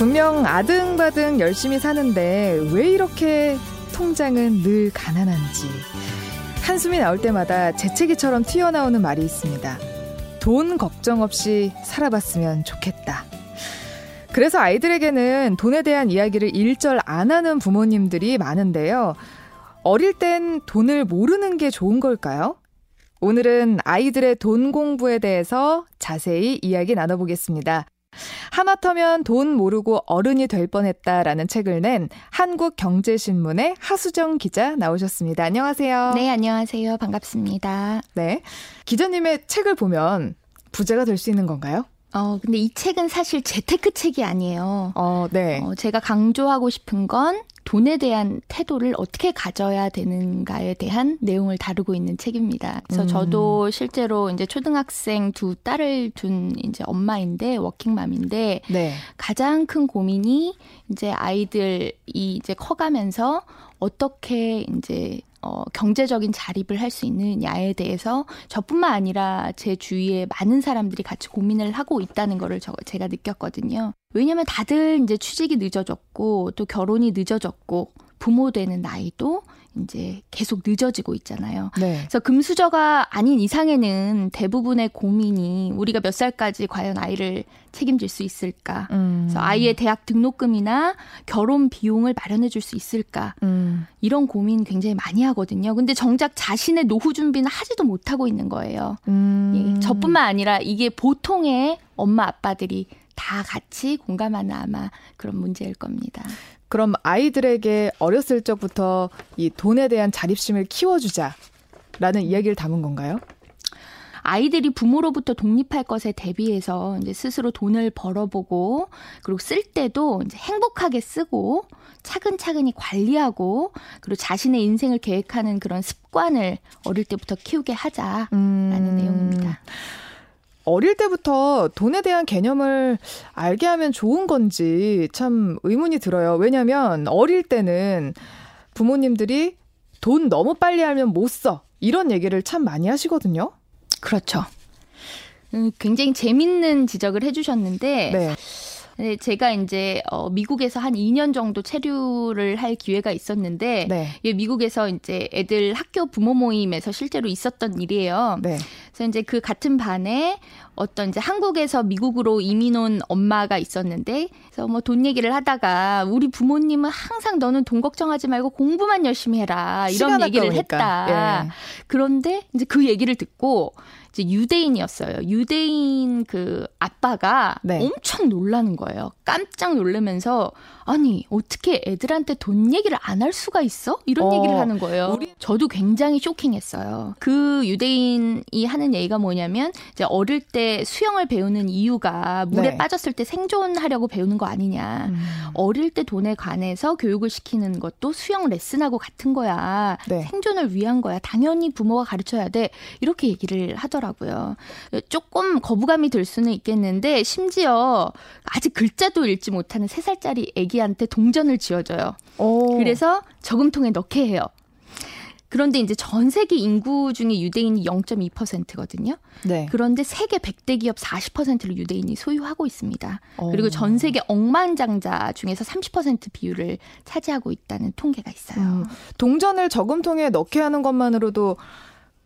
분명 아등바등 열심히 사는데 왜 이렇게 통장은 늘 가난한지 한숨이 나올 때마다 재채기처럼 튀어나오는 말이 있습니다. 돈 걱정 없이 살아봤으면 좋겠다. 그래서 아이들에게는 돈에 대한 이야기를 일절 안 하는 부모님들이 많은데요. 어릴 땐 돈을 모르는 게 좋은 걸까요? 오늘은 아이들의 돈 공부에 대해서 자세히 이야기 나눠보겠습니다. 하마터면 돈 모르고 어른이 될 뻔했다라는 책을 낸 한국경제신문의 하수정 기자 나오셨습니다. 안녕하세요. 네, 안녕하세요. 반갑습니다. 네. 기자님의 책을 보면 부자가 될 수 있는 건가요? 어, 근데 이 책은 사실 재테크 책이 아니에요. 어, 네. 어, 제가 강조하고 싶은 건 돈에 대한 태도를 어떻게 가져야 되는가에 대한 내용을 다루고 있는 책입니다. 그래서 음. 저도 실제로 이제 초등학생 두 딸을 둔 이제 엄마인데 워킹맘인데 네. 가장 큰 고민이 이제 아이들이 이제 커가면서 어떻게 이제 어, 경제적인 자립을 할 수 있느냐에 대해서 저뿐만 아니라 제 주위에 많은 사람들이 같이 고민을 하고 있다는 거를 저, 제가 느꼈거든요. 왜냐면 다들 이제 취직이 늦어졌고 또 결혼이 늦어졌고 부모 되는 나이도 이제 계속 늦어지고 있잖아요. 네. 그래서 금수저가 아닌 이상에는 대부분의 고민이 우리가 몇 살까지 과연 아이를 책임질 수 있을까? 음. 그래서 아이의 대학 등록금이나 결혼 비용을 마련해 줄 수 있을까? 음. 이런 고민 굉장히 많이 하거든요. 근데 정작 자신의 노후 준비는 하지도 못하고 있는 거예요. 음. 예, 저뿐만 아니라 이게 보통의 엄마 아빠들이 다 같이 공감하는 아마 그런 문제일 겁니다. 그럼 아이들에게 어렸을 적부터 이 돈에 대한 자립심을 키워주자라는 이야기를 담은 건가요? 아이들이 부모로부터 독립할 것에 대비해서 이제 스스로 돈을 벌어보고 그리고 쓸 때도 이제 행복하게 쓰고 차근차근히 관리하고 그리고 자신의 인생을 계획하는 그런 습관을 어릴 때부터 키우게 하자라는 음... 내용입니다. 어릴 때부터 돈에 대한 개념을 알게 하면 좋은 건지 참 의문이 들어요. 왜냐하면 어릴 때는 부모님들이 돈 너무 빨리 알면 못 써. 이런 얘기를 참 많이 하시거든요. 그렇죠. 음, 굉장히 재밌는 지적을 해주셨는데, 네. 네, 제가 이제 어 미국에서 한 2년 정도 체류를 할 기회가 있었는데 네. 예, 미국에서 이제 애들 학교 부모 모임에서 실제로 있었던 일이에요. 네. 그래서 이제 그 같은 반에 어떤 이제 한국에서 미국으로 이민 온 엄마가 있었는데 그래서 뭐 돈 얘기를 하다가 우리 부모님은 항상 너는 돈 걱정하지 말고 공부만 열심히 해라 이런 얘기를 아까우니까. 했다. 예. 그런데 이제 그 얘기를 듣고 이제 유대인이었어요. 유대인 그 아빠가 네. 엄청 놀라는 거예요. 깜짝 놀라면서 아니 어떻게 애들한테 돈 얘기를 안 할 수가 있어? 이런 어, 얘기를 하는 거예요. 우리... 저도 굉장히 쇼킹했어요. 그 유대인이 하는 얘기가 뭐냐면 이제 어릴 때 수영을 배우는 이유가 물에 네. 빠졌을 때 생존하려고 배우는 거 아니냐. 음. 어릴 때 돈에 관해서 교육을 시키는 것도 수영 레슨하고 같은 거야. 네. 생존을 위한 거야. 당연히 부모가 가르쳐야 돼. 이렇게 얘기를 하더라고요. 조금 거부감이 들 수는 있겠는데 심지어 아직 글자도 읽지 못하는 3살짜리 애기 아기한테 동전을 지어줘요. 오. 그래서 저금통에 넣게 해요. 그런데 이제 전 세계 인구 중에 유대인이 0.2%거든요. 네. 그런데 세계 100대 기업 40%를 유대인이 소유하고 있습니다. 오. 그리고 전 세계 억만장자 중에서 30% 비율을 차지하고 있다는 통계가 있어요. 음, 동전을 저금통에 넣게 하는 것만으로도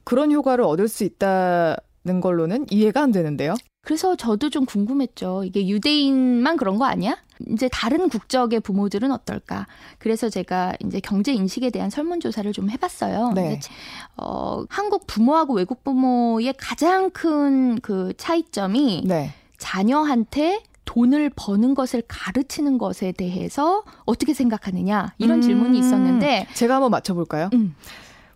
그런 효과를 얻을 수 있다는 걸로는 이해가 안 되는데요. 그래서 저도 좀 궁금했죠. 이게 유대인만 그런 거 아니야? 이제 다른 국적의 부모들은 어떨까? 그래서 제가 이제 경제 인식에 대한 설문조사를 좀 해봤어요. 네. 어, 한국 부모하고 외국 부모의 가장 큰 그 차이점이 네. 자녀한테 돈을 버는 것을 가르치는 것에 대해서 어떻게 생각하느냐 이런 음, 질문이 있었는데 제가 한번 맞춰볼까요? 음.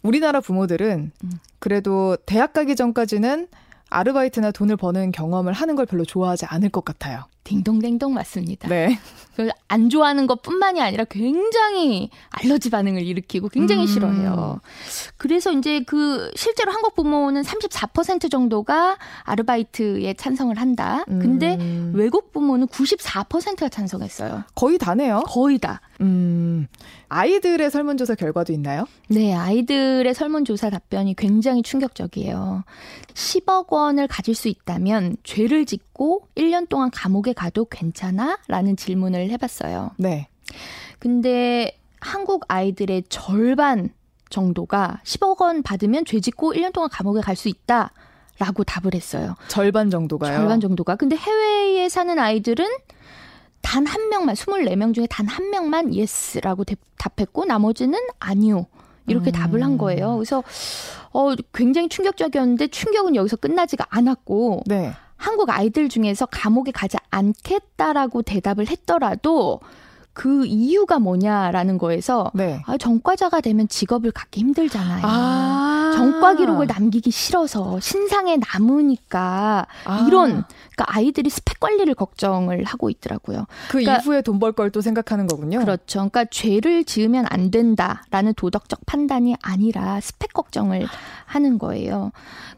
우리나라 부모들은 음. 그래도 대학 가기 전까지는 아르바이트나 돈을 버는 경험을 하는 걸 별로 좋아하지 않을 것 같아요. 딩동댕동 맞습니다. 네. 안 좋아하는 것 뿐만이 아니라 굉장히 알러지 반응을 일으키고 굉장히 음. 싫어해요. 그래서 이제 그 실제로 한국 부모는 34% 정도가 아르바이트에 찬성을 한다. 근데 음. 외국 부모는 94%가 찬성했어요. 거의 다네요. 거의 다. 음. 아이들의 설문조사 결과도 있나요? 네, 아이들의 설문조사 답변이 굉장히 충격적이에요. 10억 원을 가질 수 있다면 죄를 짓고 1년 동안 감옥에 가도 괜찮아? 라는 질문을 해봤어요. 네. 근데 한국 아이들의 절반 정도가 10억 원 받으면 죄 짓고 1년 동안 감옥에 갈 수 있다. 라고 답을 했어요. 절반 정도가요? 절반 정도가. 근데 해외에 사는 아이들은 단 한 명만, 24명 중에 단 한 명만 yes라고 답했고, 나머지는 아니요. 이렇게 음. 답을 한 거예요. 그래서, 어, 굉장히 충격적이었는데, 충격은 여기서 끝나지가 않았고, 네. 한국 아이들 중에서 감옥에 가지 않겠다라고 대답을 했더라도, 그 이유가 뭐냐라는 거에서 네. 아, 전과자가 되면 직업을 갖기 힘들잖아요. 아~ 전과 기록을 남기기 싫어서 신상에 남으니까 아~ 이런 그러니까 아이들이 스펙 관리를 걱정을 하고 있더라고요. 그 그러니까, 이후에 돈 벌 걸 또 생각하는 거군요. 그렇죠. 그러니까 죄를 지으면 안 된다라는 도덕적 판단이 아니라 스펙 걱정을 하는 거예요.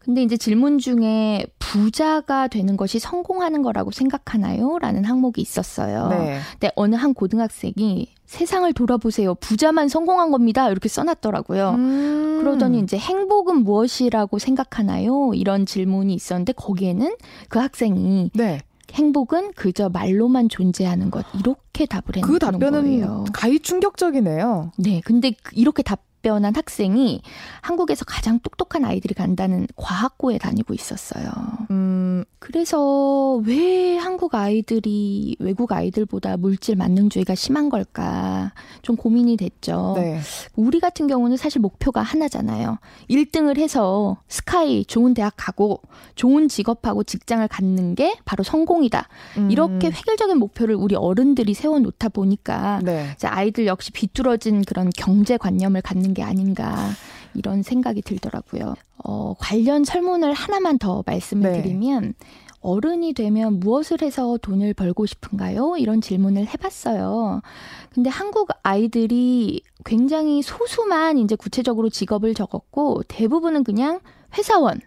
근데 이제 질문 중에 부자가 되는 것이 성공하는 거라고 생각하나요? 라는 항목이 있었어요. 네. 근데 어느 한 고등학 생이 세상을 돌아보세요. 부자만 성공한 겁니다. 이렇게 써놨더라고요. 음. 그러더니 이제 행복은 무엇이라고 생각하나요? 이런 질문이 있었는데 거기에는 그 학생이 네. 행복은 그저 말로만 존재하는 것 이렇게 답을 했는 그 답변은 거예요. 가히 충격적이네요. 네, 근데 이렇게 답 답변한 학생이 한국에서 가장 똑똑한 아이들이 간다는 과학고에 다니고 있었어요. 음. 그래서 왜 한국 아이들이 외국 아이들보다 물질 만능주의가 심한 걸까 좀 고민이 됐죠. 네. 우리 같은 경우는 사실 목표가 하나잖아요. 1등을 해서 스카이 좋은 대학 가고 좋은 직업하고 직장을 갖는 게 바로 성공이다. 음. 이렇게 획일적인 목표를 우리 어른들이 세워놓다 보니까 네. 아이들 역시 비뚤어진 그런 경제관념을 갖는 있는 게 아닌가 이런 생각이 들더라고요. 어, 관련 설문을 하나만 더 말씀을 네. 드리면 어른이 되면 무엇을 해서 돈을 벌고 싶은가요? 이런 질문을 해봤어요. 근데 한국 아이들이 굉장히 소수만 이제 구체적으로 직업을 적었고 대부분은 그냥 회사원,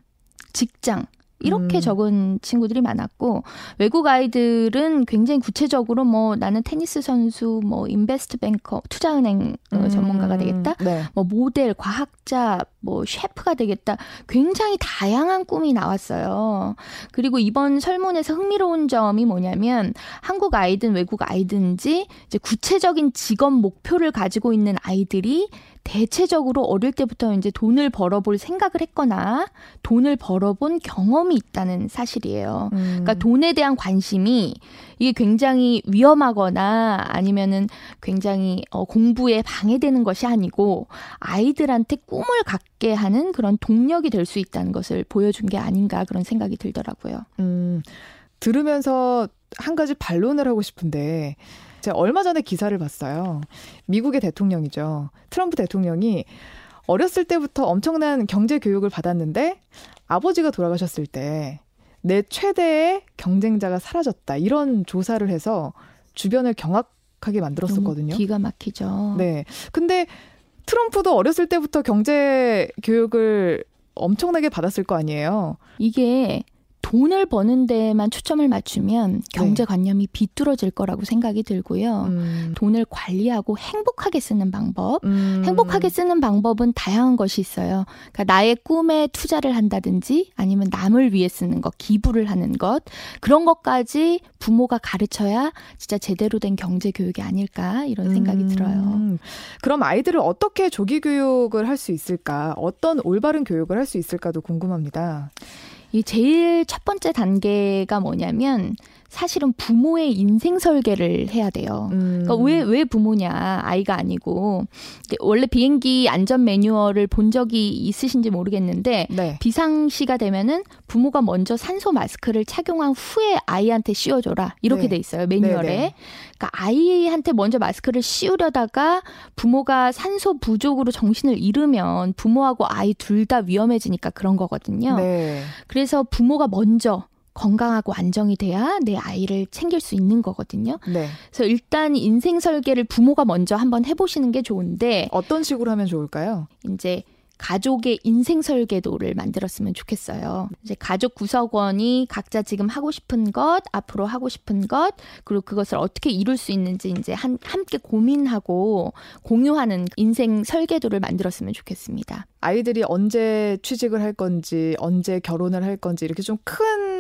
직장, 이렇게 음. 적은 친구들이 많았고 외국 아이들은 굉장히 구체적으로 뭐 나는 테니스 선수, 뭐 인베스트 뱅커, 투자은행 어, 음. 전문가가 되겠다. 네. 뭐 모델, 과학자, 뭐 셰프가 되겠다. 굉장히 다양한 꿈이 나왔어요. 그리고 이번 설문에서 흥미로운 점이 뭐냐면 한국 아이든 외국 아이든지 이제 구체적인 직업 목표를 가지고 있는 아이들이 대체적으로 어릴 때부터 이제 돈을 벌어볼 생각을 했거나 돈을 벌어본 경험이 있다는 사실이에요. 음. 그러니까 돈에 대한 관심이 이게 굉장히 위험하거나 아니면은 굉장히 어, 공부에 방해되는 것이 아니고 아이들한테 꿈을 갖게 하는 그런 동력이 될 수 있다는 것을 보여준 게 아닌가 그런 생각이 들더라고요. 음, 들으면서 한 가지 반론을 하고 싶은데 제가 얼마 전에 기사를 봤어요. 미국의 대통령이죠. 트럼프 대통령이 어렸을 때부터 엄청난 경제 교육을 받았는데 아버지가 돌아가셨을 때 내 최대의 경쟁자가 사라졌다. 이런 조사를 해서 주변을 경악하게 만들었었거든요. 기가 막히죠. 네. 근데 트럼프도 어렸을 때부터 경제 교육을 엄청나게 받았을 거 아니에요. 이게 돈을 버는 데만 초점을 맞추면 경제관념이 네. 비뚤어질 거라고 생각이 들고요. 음. 돈을 관리하고 행복하게 쓰는 방법. 음. 행복하게 쓰는 방법은 다양한 것이 있어요. 그러니까 나의 꿈에 투자를 한다든지 아니면 남을 위해 쓰는 것, 기부를 하는 것. 그런 것까지 부모가 가르쳐야 진짜 제대로 된 경제 교육이 아닐까 이런 생각이 음. 들어요. 그럼 아이들을 어떻게 조기 교육을 할 수 있을까? 어떤 올바른 교육을 할 수 있을까도 궁금합니다. 이 제일 첫 번째 단계가 뭐냐면 사실은 부모의 인생 설계를 해야 돼요. 음. 그러니까 왜, 왜 부모냐, 아이가 아니고. 원래 비행기 안전 매뉴얼을 본 적이 있으신지 모르겠는데, 네. 비상시가 되면은 부모가 먼저 산소 마스크를 착용한 후에 아이한테 씌워줘라. 이렇게 네. 돼 있어요, 매뉴얼에. 네, 네. 그러니까 아이한테 먼저 마스크를 씌우려다가 부모가 산소 부족으로 정신을 잃으면 부모하고 아이 둘 다 위험해지니까 그런 거거든요. 네. 그래서 부모가 먼저 건강하고 안정이 돼야 내 아이를 챙길 수 있는 거거든요. 네. 그래서 일단 인생 설계를 부모가 먼저 한번 해보시는 게 좋은데 어떤 식으로 하면 좋을까요? 이제 가족의 인생 설계도를 만들었으면 좋겠어요. 이제 가족 구성원이 각자 지금 하고 싶은 것, 앞으로 하고 싶은 것, 그리고 그것을 어떻게 이룰 수 있는지 이제 한, 함께 고민하고 공유하는 인생 설계도를 만들었으면 좋겠습니다. 아이들이 언제 취직을 할 건지, 언제 결혼을 할 건지 이렇게 좀큰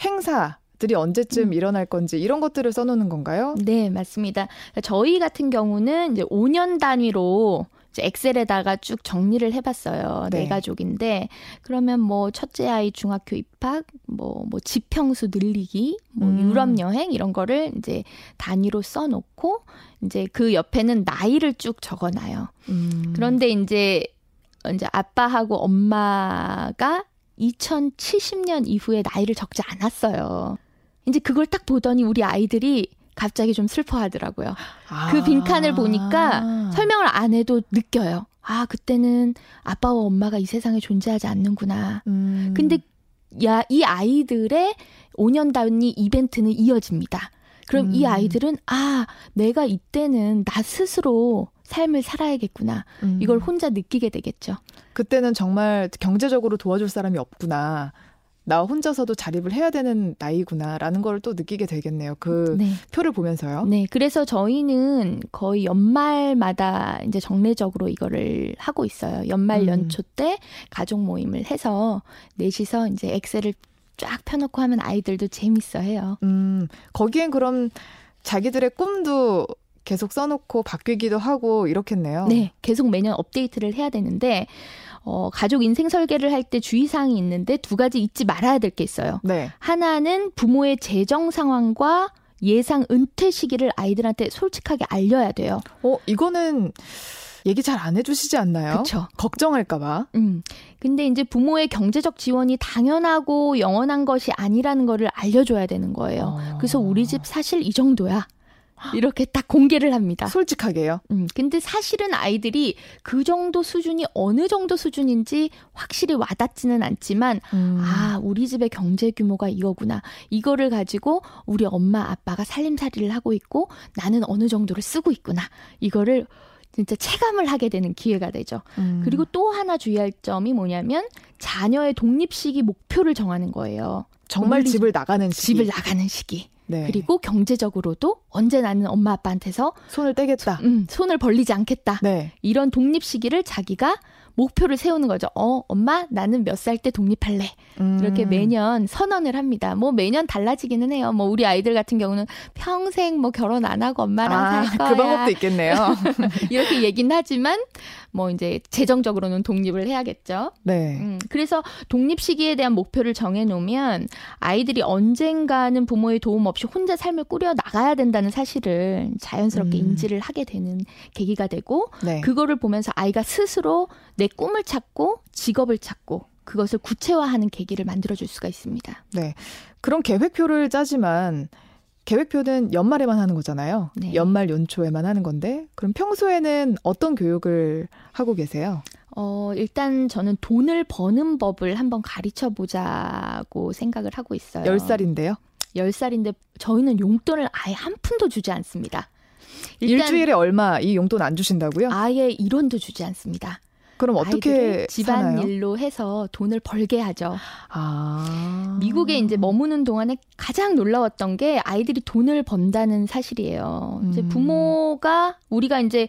행사 것들이 언제쯤 음. 일어날 건지 이런 것들을 써놓는 건가요? 네, 맞습니다. 저희 같은 경우는 이제 5년 단위로 이제 엑셀에다가 쭉 정리를 해봤어요. 네. 네 가족인데 그러면 뭐 첫째 아이 중학교 입학, 뭐뭐 뭐 지평수 늘리기, 뭐 음. 유럽 여행 이런 거를 이제 단위로 써놓고 이제 그 옆에는 나이를 쭉 적어놔요. 음. 그런데 이제 이제 아빠하고 엄마가 2070년 이후에 나이를 적지 않았어요. 이제 그걸 딱 보더니 우리 아이들이 갑자기 좀 슬퍼하더라고요. 아. 그 빈칸을 보니까 설명을 안 해도 느껴요. 아, 그때는 아빠와 엄마가 이 세상에 존재하지 않는구나. 음. 근데 야, 이 아이들의 5년 단위 이벤트는 이어집니다. 그럼 음. 이 아이들은 아, 내가 이때는 나 스스로 삶을 살아야겠구나. 음. 이걸 혼자 느끼게 되겠죠. 그때는 정말 경제적으로 도와줄 사람이 없구나. 나 혼자서도 자립을 해야 되는 나이구나라는 걸 또 느끼게 되겠네요. 그 네. 표를 보면서요. 네. 그래서 저희는 거의 연말마다 이제 정례적으로 이거를 하고 있어요. 연말 음. 연초 때 가족 모임을 해서 넷이서 이제 엑셀을 쫙 펴놓고 하면 아이들도 재밌어 해요. 음. 거기엔 그럼 자기들의 꿈도 계속 써놓고 바뀌기도 하고 이렇겠네요. 네, 계속 매년 업데이트를 해야 되는데 어, 가족 인생 설계를 할 때 주의사항이 있는데 두 가지 잊지 말아야 될 게 있어요. 네. 하나는 부모의 재정 상황과 예상 은퇴 시기를 아이들한테 솔직하게 알려야 돼요. 어, 이거는 얘기 잘 안 해주시지 않나요? 그쵸. 걱정할까봐. 음. 근데 이제 부모의 경제적 지원이 당연하고 영원한 것이 아니라는 거를 알려줘야 되는 거예요. 어. 그래서 우리 집 사실 이 정도야. 이렇게 딱 공개를 합니다. 솔직하게요. 음, 근데 사실은 아이들이 그 정도 수준이 어느 정도 수준인지 확실히 와닿지는 않지만, 음. 아, 우리 집의 경제 규모가 이거구나. 이거를 가지고 우리 엄마, 아빠가 살림살이를 하고 있고, 나는 어느 정도를 쓰고 있구나. 이거를 진짜 체감을 하게 되는 기회가 되죠. 음. 그리고 또 하나 주의할 점이 뭐냐면, 자녀의 독립 시기 목표를 정하는 거예요. 정말 집을 나가는 시기. 집을 나가는 시기. 네. 그리고 경제적으로도 언제 나는 엄마 아빠한테서 손을 떼겠다. 음, 손을 벌리지 않겠다. 네. 이런 독립 시기를 자기가 목표를 세우는 거죠. 어, 엄마, 나는 몇 살 때 독립할래. 음. 이렇게 매년 선언을 합니다. 뭐 매년 달라지기는 해요. 뭐 우리 아이들 같은 경우는 평생 뭐 결혼 안 하고 엄마랑 아, 살 거야. 그 방법도 있겠네요. 이렇게 얘기는 하지만 뭐 이제 재정적으로는 독립을 해야겠죠. 네. 음, 그래서 독립 시기에 대한 목표를 정해 놓으면 아이들이 언젠가는 부모의 도움 없이 혼자 삶을 꾸려 나가야 된다는 사실을 자연스럽게 음. 인지를 하게 되는 계기가 되고 네. 그거를 보면서 아이가 스스로 내 꿈을 찾고 직업을 찾고 그것을 구체화하는 계기를 만들어 줄 수가 있습니다. 네. 그런 계획표를 짜지만 계획표는 연말에만 하는 거잖아요. 네. 연말 연초에만 하는 건데 그럼 평소에는 어떤 교육을 하고 계세요? 어, 일단 저는 돈을 버는 법을 한번 가르쳐 보자고 생각을 하고 있어요. 10살인데요? 10살인데 저희는 용돈을 아예 한 푼도 주지 않습니다. 일주일에 얼마 이 용돈 안 주신다고요? 아예 1원도 주지 않습니다. 그럼 어떻게 집안 일로 해서 돈을 벌게 하죠. 아. 미국에 이제 머무는 동안에 가장 놀라웠던 게 아이들이 돈을 번다는 사실이에요. 음. 이제 부모가 우리가 이제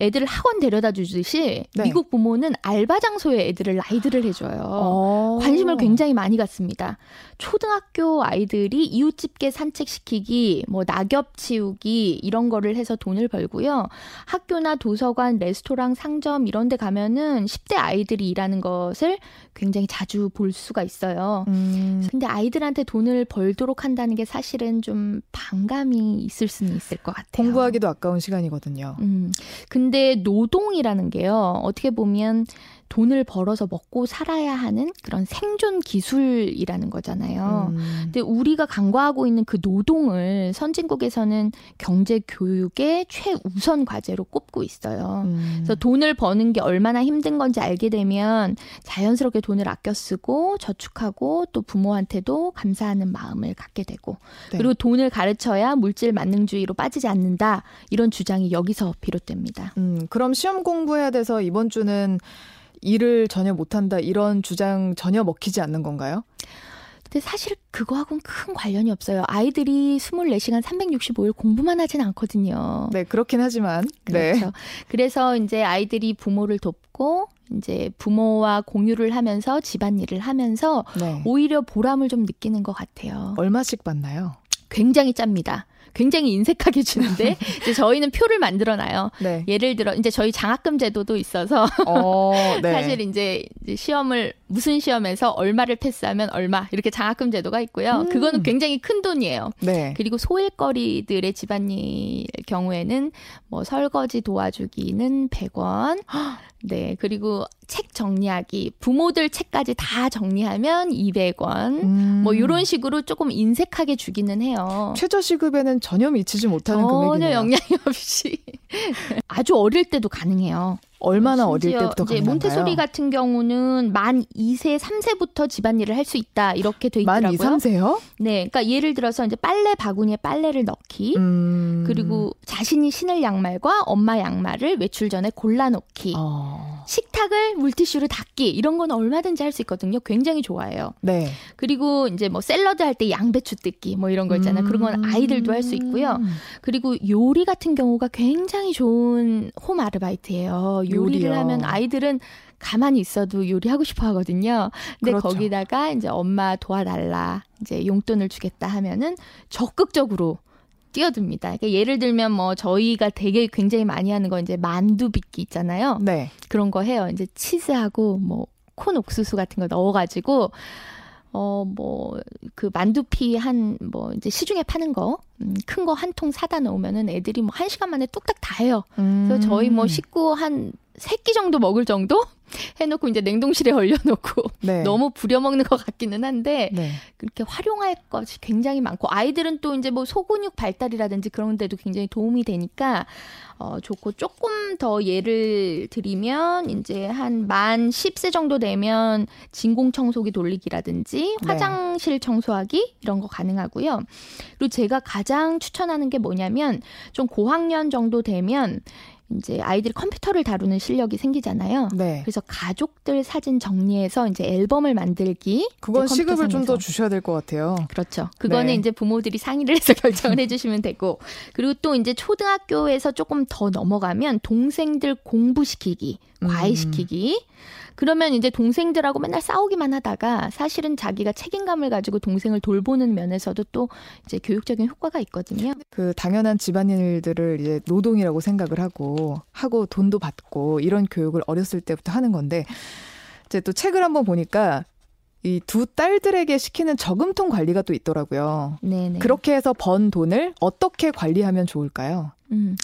애들을 학원 데려다 주듯이 네. 미국 부모는 알바 장소에 애들을 아이들을 해줘요. 오. 어. 관심을 굉장히 많이 갖습니다. 초등학교 아이들이 이웃집게 산책시키기, 뭐 낙엽 치우기 이런 거를 해서 돈을 벌고요. 학교나 도서관, 레스토랑, 상점 이런 데 가면은 10대 아이들이 일하는 것을 굉장히 자주 볼 수가 있어요. 음. 근데 아이들한테 돈을 벌도록 한다는 게 사실은 좀 반감이 있을 수는 있을 것 같아요. 공부하기도 아까운 시간이거든요. 음. 근데 노동이라는 게요. 어떻게 보면 돈을 벌어서 먹고 살아야 하는 그런 생존 기술이라는 거잖아요. 음. 근데 우리가 간과하고 있는 그 노동을 선진국에서는 경제 교육의 최우선 과제로 꼽고 있어요. 음. 그래서 돈을 버는 게 얼마나 힘든 건지 알게 되면 자연스럽게 돈을 아껴 쓰고 저축하고 또 부모한테도 감사하는 마음을 갖게 되고 네. 그리고 돈을 가르쳐야 물질 만능주의로 빠지지 않는다. 이런 주장이 여기서 비롯됩니다. 음, 그럼 시험 공부해야 돼서 이번 주는 일을 전혀 못한다 이런 주장 전혀 먹히지 않는 건가요? 근데 사실 그거하고는 큰 관련이 없어요. 아이들이 24시간 365일 공부만 하진 않거든요. 네, 그렇긴 하지만. 네. 그렇죠. 네. 그래서 이제 아이들이 부모를 돕고 이제 부모와 공유를 하면서 집안일을 하면서 네. 오히려 보람을 좀 느끼는 것 같아요. 얼마씩 받나요? 굉장히 짭니다. 굉장히 인색하게 주는데 이제 저희는 표를 만들어 놔요. 네. 예를 들어 이제 저희 장학금 제도도 있어서 어, 네. 사실 이제 시험을 무슨 시험에서 얼마를 패스하면 얼마 이렇게 장학금 제도가 있고요. 음. 그거는 굉장히 큰 돈이에요. 네. 그리고 소일거리들의 집안일 경우에는 뭐 설거지 도와주기는 100원. 네. 그리고 책 정리하기, 부모들 책까지 다 정리하면 200원. 음. 뭐 이런 식으로 조금 인색하게 주기는 해요. 최저 시급에는 전혀 미치지 못하는 전혀 금액이네요. 전혀 영향이 없이 아주 어릴 때도 가능해요. 얼마나 어릴 때부터 가능한가요? 몬테소리 같은 경우는 만 2세, 3세부터 집안일을 할 수 있다 이렇게 돼 있더라고요. 만 2, 3세요? 네, 그러니까 예를 들어서 이제 빨래 바구니에 빨래를 넣기, 음... 그리고 자신이 신을 양말과 엄마 양말을 외출 전에 골라놓기, 어... 식탁을 물티슈로 닦기 이런 건 얼마든지 할 수 있거든요. 굉장히 좋아해요. 네. 그리고 이제 뭐 샐러드 할 때 양배추 뜯기 뭐 이런 거 있잖아요. 음... 그런 건 아이들도 할 수 있고요. 그리고 요리 같은 경우가 굉장히 좋은 홈 아르바이트예요. 요리를 요리요. 하면 아이들은 가만히 있어도 요리하고 싶어 하거든요. 근데 그렇죠. 거기다가 이제 엄마 도와달라, 이제 용돈을 주겠다 하면은 적극적으로 뛰어듭니다. 그러니까 예를 들면 뭐 저희가 되게 굉장히 많이 하는 거 이제 만두 빚기 있잖아요. 네. 그런 거 해요. 이제 치즈하고 뭐 콘 옥수수 같은 거 넣어가지고 어, 뭐, 그 만두피 한, 뭐, 이제 시중에 파는 거, 음, 큰 거 한 통 사다 놓으면은 애들이 뭐 한 시간 만에 뚝딱 다 해요. 음. 그래서 저희 뭐 식구 한 세끼 정도 먹을 정도? 해놓고 이제 냉동실에 얼려놓고 네. 너무 부려먹는 것 같기는 한데 네. 그렇게 활용할 것이 굉장히 많고 아이들은 또 이제 뭐 소근육 발달이라든지 그런 데도 굉장히 도움이 되니까 어 좋고 조금 더 예를 들이면 이제 한 만 10세 정도 되면 진공 청소기 돌리기라든지 네. 화장실 네. 청소하기 이런 거 가능하고요. 그리고 제가 가장 추천하는 게 뭐냐면 좀 고학년 정도 되면 이제 아이들이 컴퓨터를 다루는 실력이 생기잖아요. 네. 그래서 가족들 사진 정리해서 이제 앨범을 만들기. 그건 시급을 좀 더 주셔야 될 것 같아요. 그렇죠. 그거는 네. 이제 부모들이 상의를 해서 결정을 해주시면 되고, 그리고 또 이제 초등학교에서 조금 더 넘어가면 동생들 공부시키기, 과외시키기. 음. 그러면 이제 동생들하고 맨날 싸우기만 하다가 사실은 자기가 책임감을 가지고 동생을 돌보는 면에서도 또 이제 교육적인 효과가 있거든요. 그 당연한 집안일들을 이제 노동이라고 생각을 하고 하고 돈도 받고 이런 교육을 어렸을 때부터 하는 건데 이제 또 책을 한번 보니까 이두 딸들에게 시키는 저금통 관리가 또 있더라고요. 네네. 그렇게 해서 번 돈을 어떻게 관리하면 좋을까요? 음.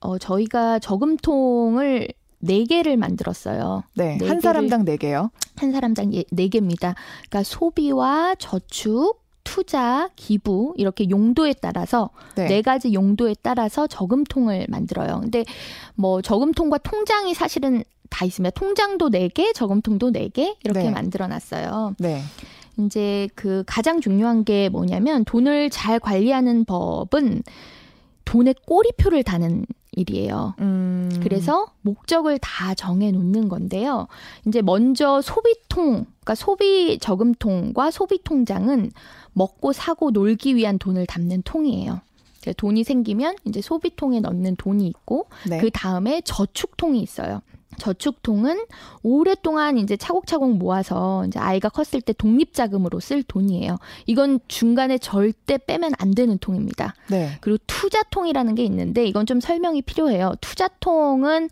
어, 저희가 저금통을 4개를 만들었어요. 네. 4한 사람당 4개요? 한 사람당 4개입니다. 그러니까 소비와 저축, 투자, 기부 이렇게 용도에 따라서 네. 네 가지 용도에 따라서 저금통을 만들어요. 근데 뭐 저금통과 통장이 사실은 다 있습니다. 통장도 4개, 저금통도 4개 이렇게 네. 만들어 놨어요. 네. 이제 그 가장 중요한 게 뭐냐면 돈을 잘 관리하는 법은 돈의 꼬리표를 다는 일이에요. 음. 그래서 목적을 다 정해 놓는 건데요. 이제 먼저 소비통, 그러니까 소비 저금통과 소비 통장은 먹고 사고 놀기 위한 돈을 담는 통이에요. 돈이 생기면 이제 소비통에 넣는 돈이 있고 네. 그 다음에 저축통이 있어요. 저축통은 오랫동안 이제 차곡차곡 모아서 이제 아이가 컸을 때 독립자금으로 쓸 돈이에요. 이건 중간에 절대 빼면 안 되는 통입니다. 네. 그리고 투자통이라는 게 있는데 이건 좀 설명이 필요해요. 투자통은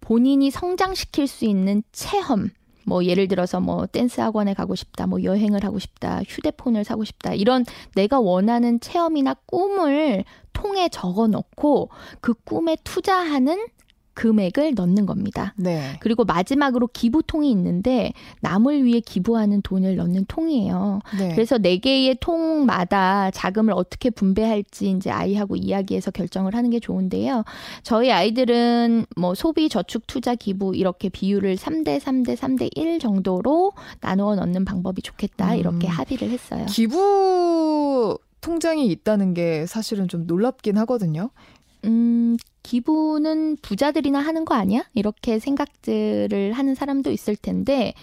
본인이 성장시킬 수 있는 체험, 뭐 예를 들어서 뭐 댄스 학원에 가고 싶다, 뭐 여행을 하고 싶다, 휴대폰을 사고 싶다 이런 내가 원하는 체험이나 꿈을 통에 적어 놓고 그 꿈에 투자하는 금액을 넣는 겁니다. 네. 그리고 마지막으로 기부통이 있는데 남을 위해 기부하는 돈을 넣는 통이에요. 네. 그래서 네 개의 통마다 자금을 어떻게 분배할지 이제 아이하고 이야기해서 결정을 하는 게 좋은데요. 저희 아이들은 뭐 소비, 저축, 투자, 기부 이렇게 비율을 3대 3대 3대 1 정도로 나누어 넣는 방법이 좋겠다. 음. 이렇게 합의를 했어요. 기부 통장이 있다는 게 사실은 좀 놀랍긴 하거든요. 음, 기부는 부자들이나 하는 거 아니야? 이렇게 생각들을 하는 사람도 있을 텐데,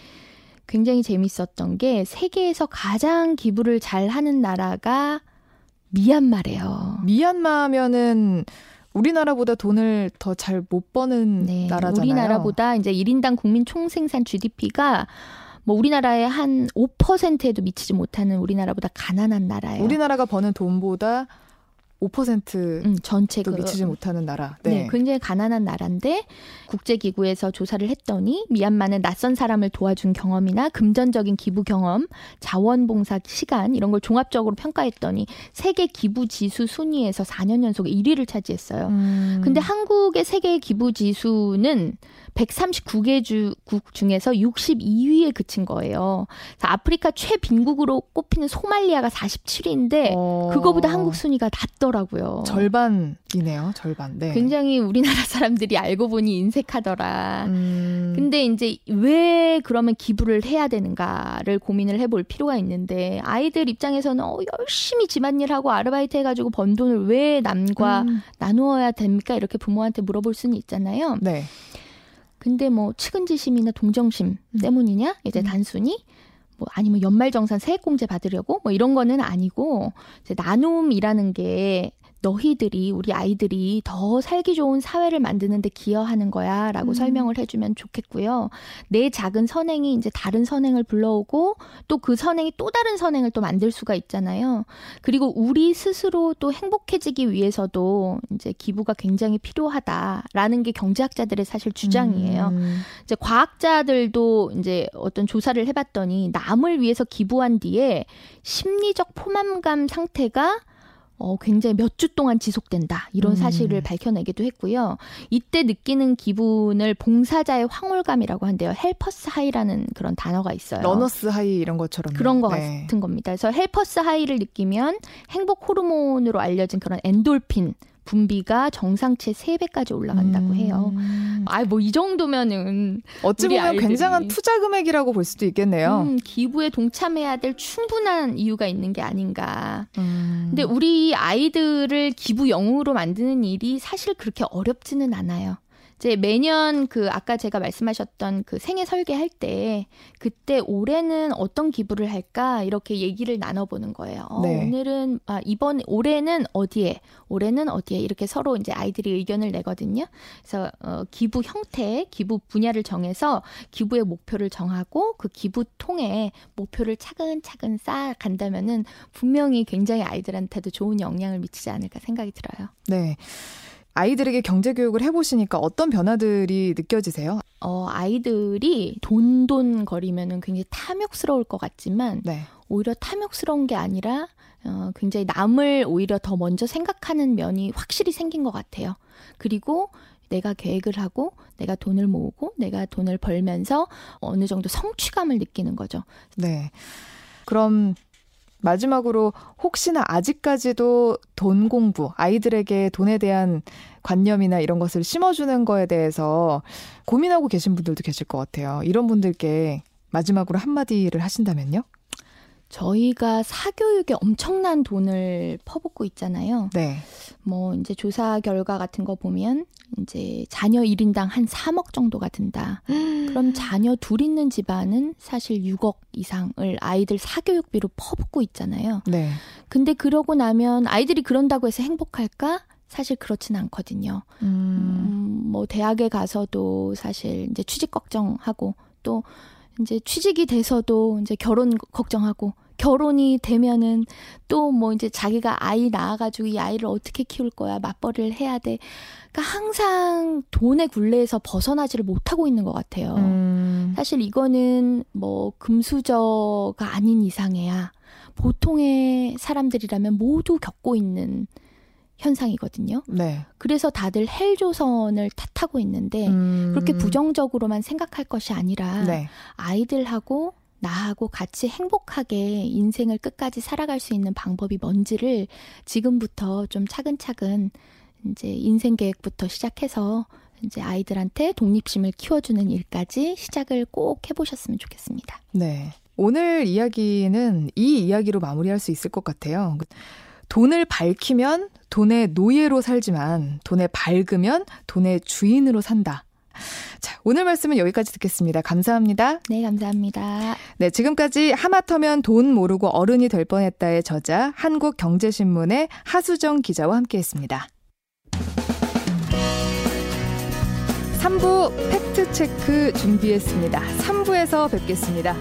굉장히 재밌었던 게 세계에서 가장 기부를 잘 하는 나라가 미얀마래요. 미얀마면은 우리나라보다 돈을 더 잘 못 버는 네, 나라잖아요. 우리나라보다 이제 1인당 국민 총생산 GDP가 뭐 우리나라의 한 5%에도 미치지 못하는 우리나라보다 가난한 나라예요. 우리나라가 버는 돈보다 5% 음, 전체도 그, 미치지 못하는 나라. 네. 네. 굉장히 가난한 나라인데 국제기구에서 조사를 했더니 미얀마는 낯선 사람을 도와준 경험이나 금전적인 기부 경험, 자원봉사 시간 이런 걸 종합적으로 평가했더니 세계 기부 지수 순위에서 4년 연속 1위를 차지했어요. 음. 근데 한국의 세계 기부 지수는 139개 주 국 중에서 62위에 그친 거예요. 아프리카 최빈국으로 꼽히는 소말리아가 47위인데 어... 그거보다 한국 순위가 낮더라고요. 절반이네요. 절반. 네. 굉장히 우리나라 사람들이 알고 보니 인색하더라. 음... 근데 이제 왜 그러면 기부를 해야 되는가를 고민을 해볼 필요가 있는데 아이들 입장에서는 어, 열심히 집안일하고 아르바이트 해가지고 번 돈을 왜 남과 음... 나누어야 됩니까? 이렇게 부모한테 물어볼 수는 있잖아요. 네. 근데 뭐 측은지심이나 동정심 음. 때문이냐? 이제 음. 단순히 뭐 아니면 연말정산 세액공제 받으려고 뭐 이런 거는 아니고 이제 나눔이라는 게 너희들이 우리 아이들이 더 살기 좋은 사회를 만드는데 기여하는 거야라고 음. 설명을 해주면 좋겠고요. 내 작은 선행이 이제 다른 선행을 불러오고 또 그 선행이 또 다른 선행을 또 만들 수가 있잖아요. 그리고 우리 스스로 또 행복해지기 위해서도 이제 기부가 굉장히 필요하다라는 게 경제학자들의 사실 주장이에요. 음. 이제 과학자들도 이제 어떤 조사를 해봤더니 남을 위해서 기부한 뒤에 심리적 포만감 상태가 어, 굉장히 몇 주 동안 지속된다. 이런 음. 사실을 밝혀내기도 했고요. 이때 느끼는 기분을 봉사자의 황홀감이라고 한대요. helper's high라는 그런 단어가 있어요. runner's high 이런 것처럼. 그런 거 네. 같은 겁니다. 그래서 helper's high를 느끼면 행복 호르몬으로 알려진 그런 엔돌핀, 분비가 정상치 3배까지 올라간다고 음. 해요. 아, 뭐 이 정도면은 어찌 보면. 굉장한 투자 금액이라고 볼 수도 있겠네요. 음, 기부에 동참해야 될 충분한 이유가 있는 게 아닌가. 음. 근데 우리 아이들을 기부 영웅으로 만드는 일이 사실 그렇게 어렵지는 않아요. 이제 매년 그 아까 제가 말씀하셨던 그 생애 설계할 때 그때 올해는 어떤 기부를 할까 이렇게 얘기를 나눠보는 거예요. 어, 네. 오늘은 아 이번 올해는 어디에 올해는 어디에 이렇게 서로 이제 아이들이 의견을 내거든요. 그래서 어, 기부 형태, 기부 분야를 정해서 기부의 목표를 정하고 그 기부 통에 목표를 차근차근 쌓아 간다면은 분명히 굉장히 아이들한테도 좋은 영향을 미치지 않을까 생각이 들어요. 네. 아이들에게 경제 교육을 해보시니까 어떤 변화들이 느껴지세요? 어, 아이들이 돈돈 거리면은 굉장히 탐욕스러울 것 같지만 네. 오히려 탐욕스러운 게 아니라 어, 굉장히 남을 오히려 더 먼저 생각하는 면이 확실히 생긴 것 같아요. 그리고 내가 계획을 하고 내가 돈을 모으고 내가 돈을 벌면서 어느 정도 성취감을 느끼는 거죠. 네. 그럼 마지막으로 혹시나 아직까지도 돈 공부, 아이들에게 돈에 대한 관념이나 이런 것을 심어주는 거에 대해서 고민하고 계신 분들도 계실 것 같아요. 이런 분들께 마지막으로 한마디를 하신다면요? 저희가 사교육에 엄청난 돈을 퍼붓고 있잖아요. 네. 뭐 이제 조사 결과 같은 거 보면 이제 자녀 1인당 한 3억 정도가 든다. 그럼 자녀 둘 있는 집안은 사실 6억 이상을 아이들 사교육비로 퍼붓고 있잖아요. 네. 근데 그러고 나면 아이들이 그런다고 해서 행복할까? 사실 그렇지는 않거든요. 음. 음, 뭐 대학에 가서도 사실 이제 취직 걱정하고 또 이제 취직이 돼서도 이제 결혼 걱정하고 결혼이 되면은 또 뭐 이제 자기가 아이 낳아가지고 이 아이를 어떻게 키울 거야 맞벌이를 해야 돼. 그러니까 항상 돈의 굴레에서 벗어나지를 못하고 있는 것 같아요. 음. 사실 이거는 뭐 금수저가 아닌 이상해야 보통의 사람들이라면 모두 겪고 있는 현상이거든요. 네. 그래서 다들 헬조선을 탓하고 있는데 음. 그렇게 부정적으로만 생각할 것이 아니라 네. 아이들하고 나하고 같이 행복하게 인생을 끝까지 살아갈 수 있는 방법이 뭔지를 지금부터 좀 차근차근 이제 인생 계획부터 시작해서 이제 아이들한테 독립심을 키워주는 일까지 시작을 꼭 해보셨으면 좋겠습니다. 네. 오늘 이야기는 이 이야기로 마무리할 수 있을 것 같아요. 돈을 밝히면 돈의 노예로 살지만 돈에 밝으면 돈의 주인으로 산다. 자, 오늘 말씀은 여기까지 듣겠습니다. 감사합니다. 네, 감사합니다. 네, 지금까지 하마터면 돈 모르고 어른이 될 뻔했다의 저자 한국경제신문의 하수정 기자와 함께했습니다. 3부 팩트체크 준비했습니다. 3부에서 뵙겠습니다.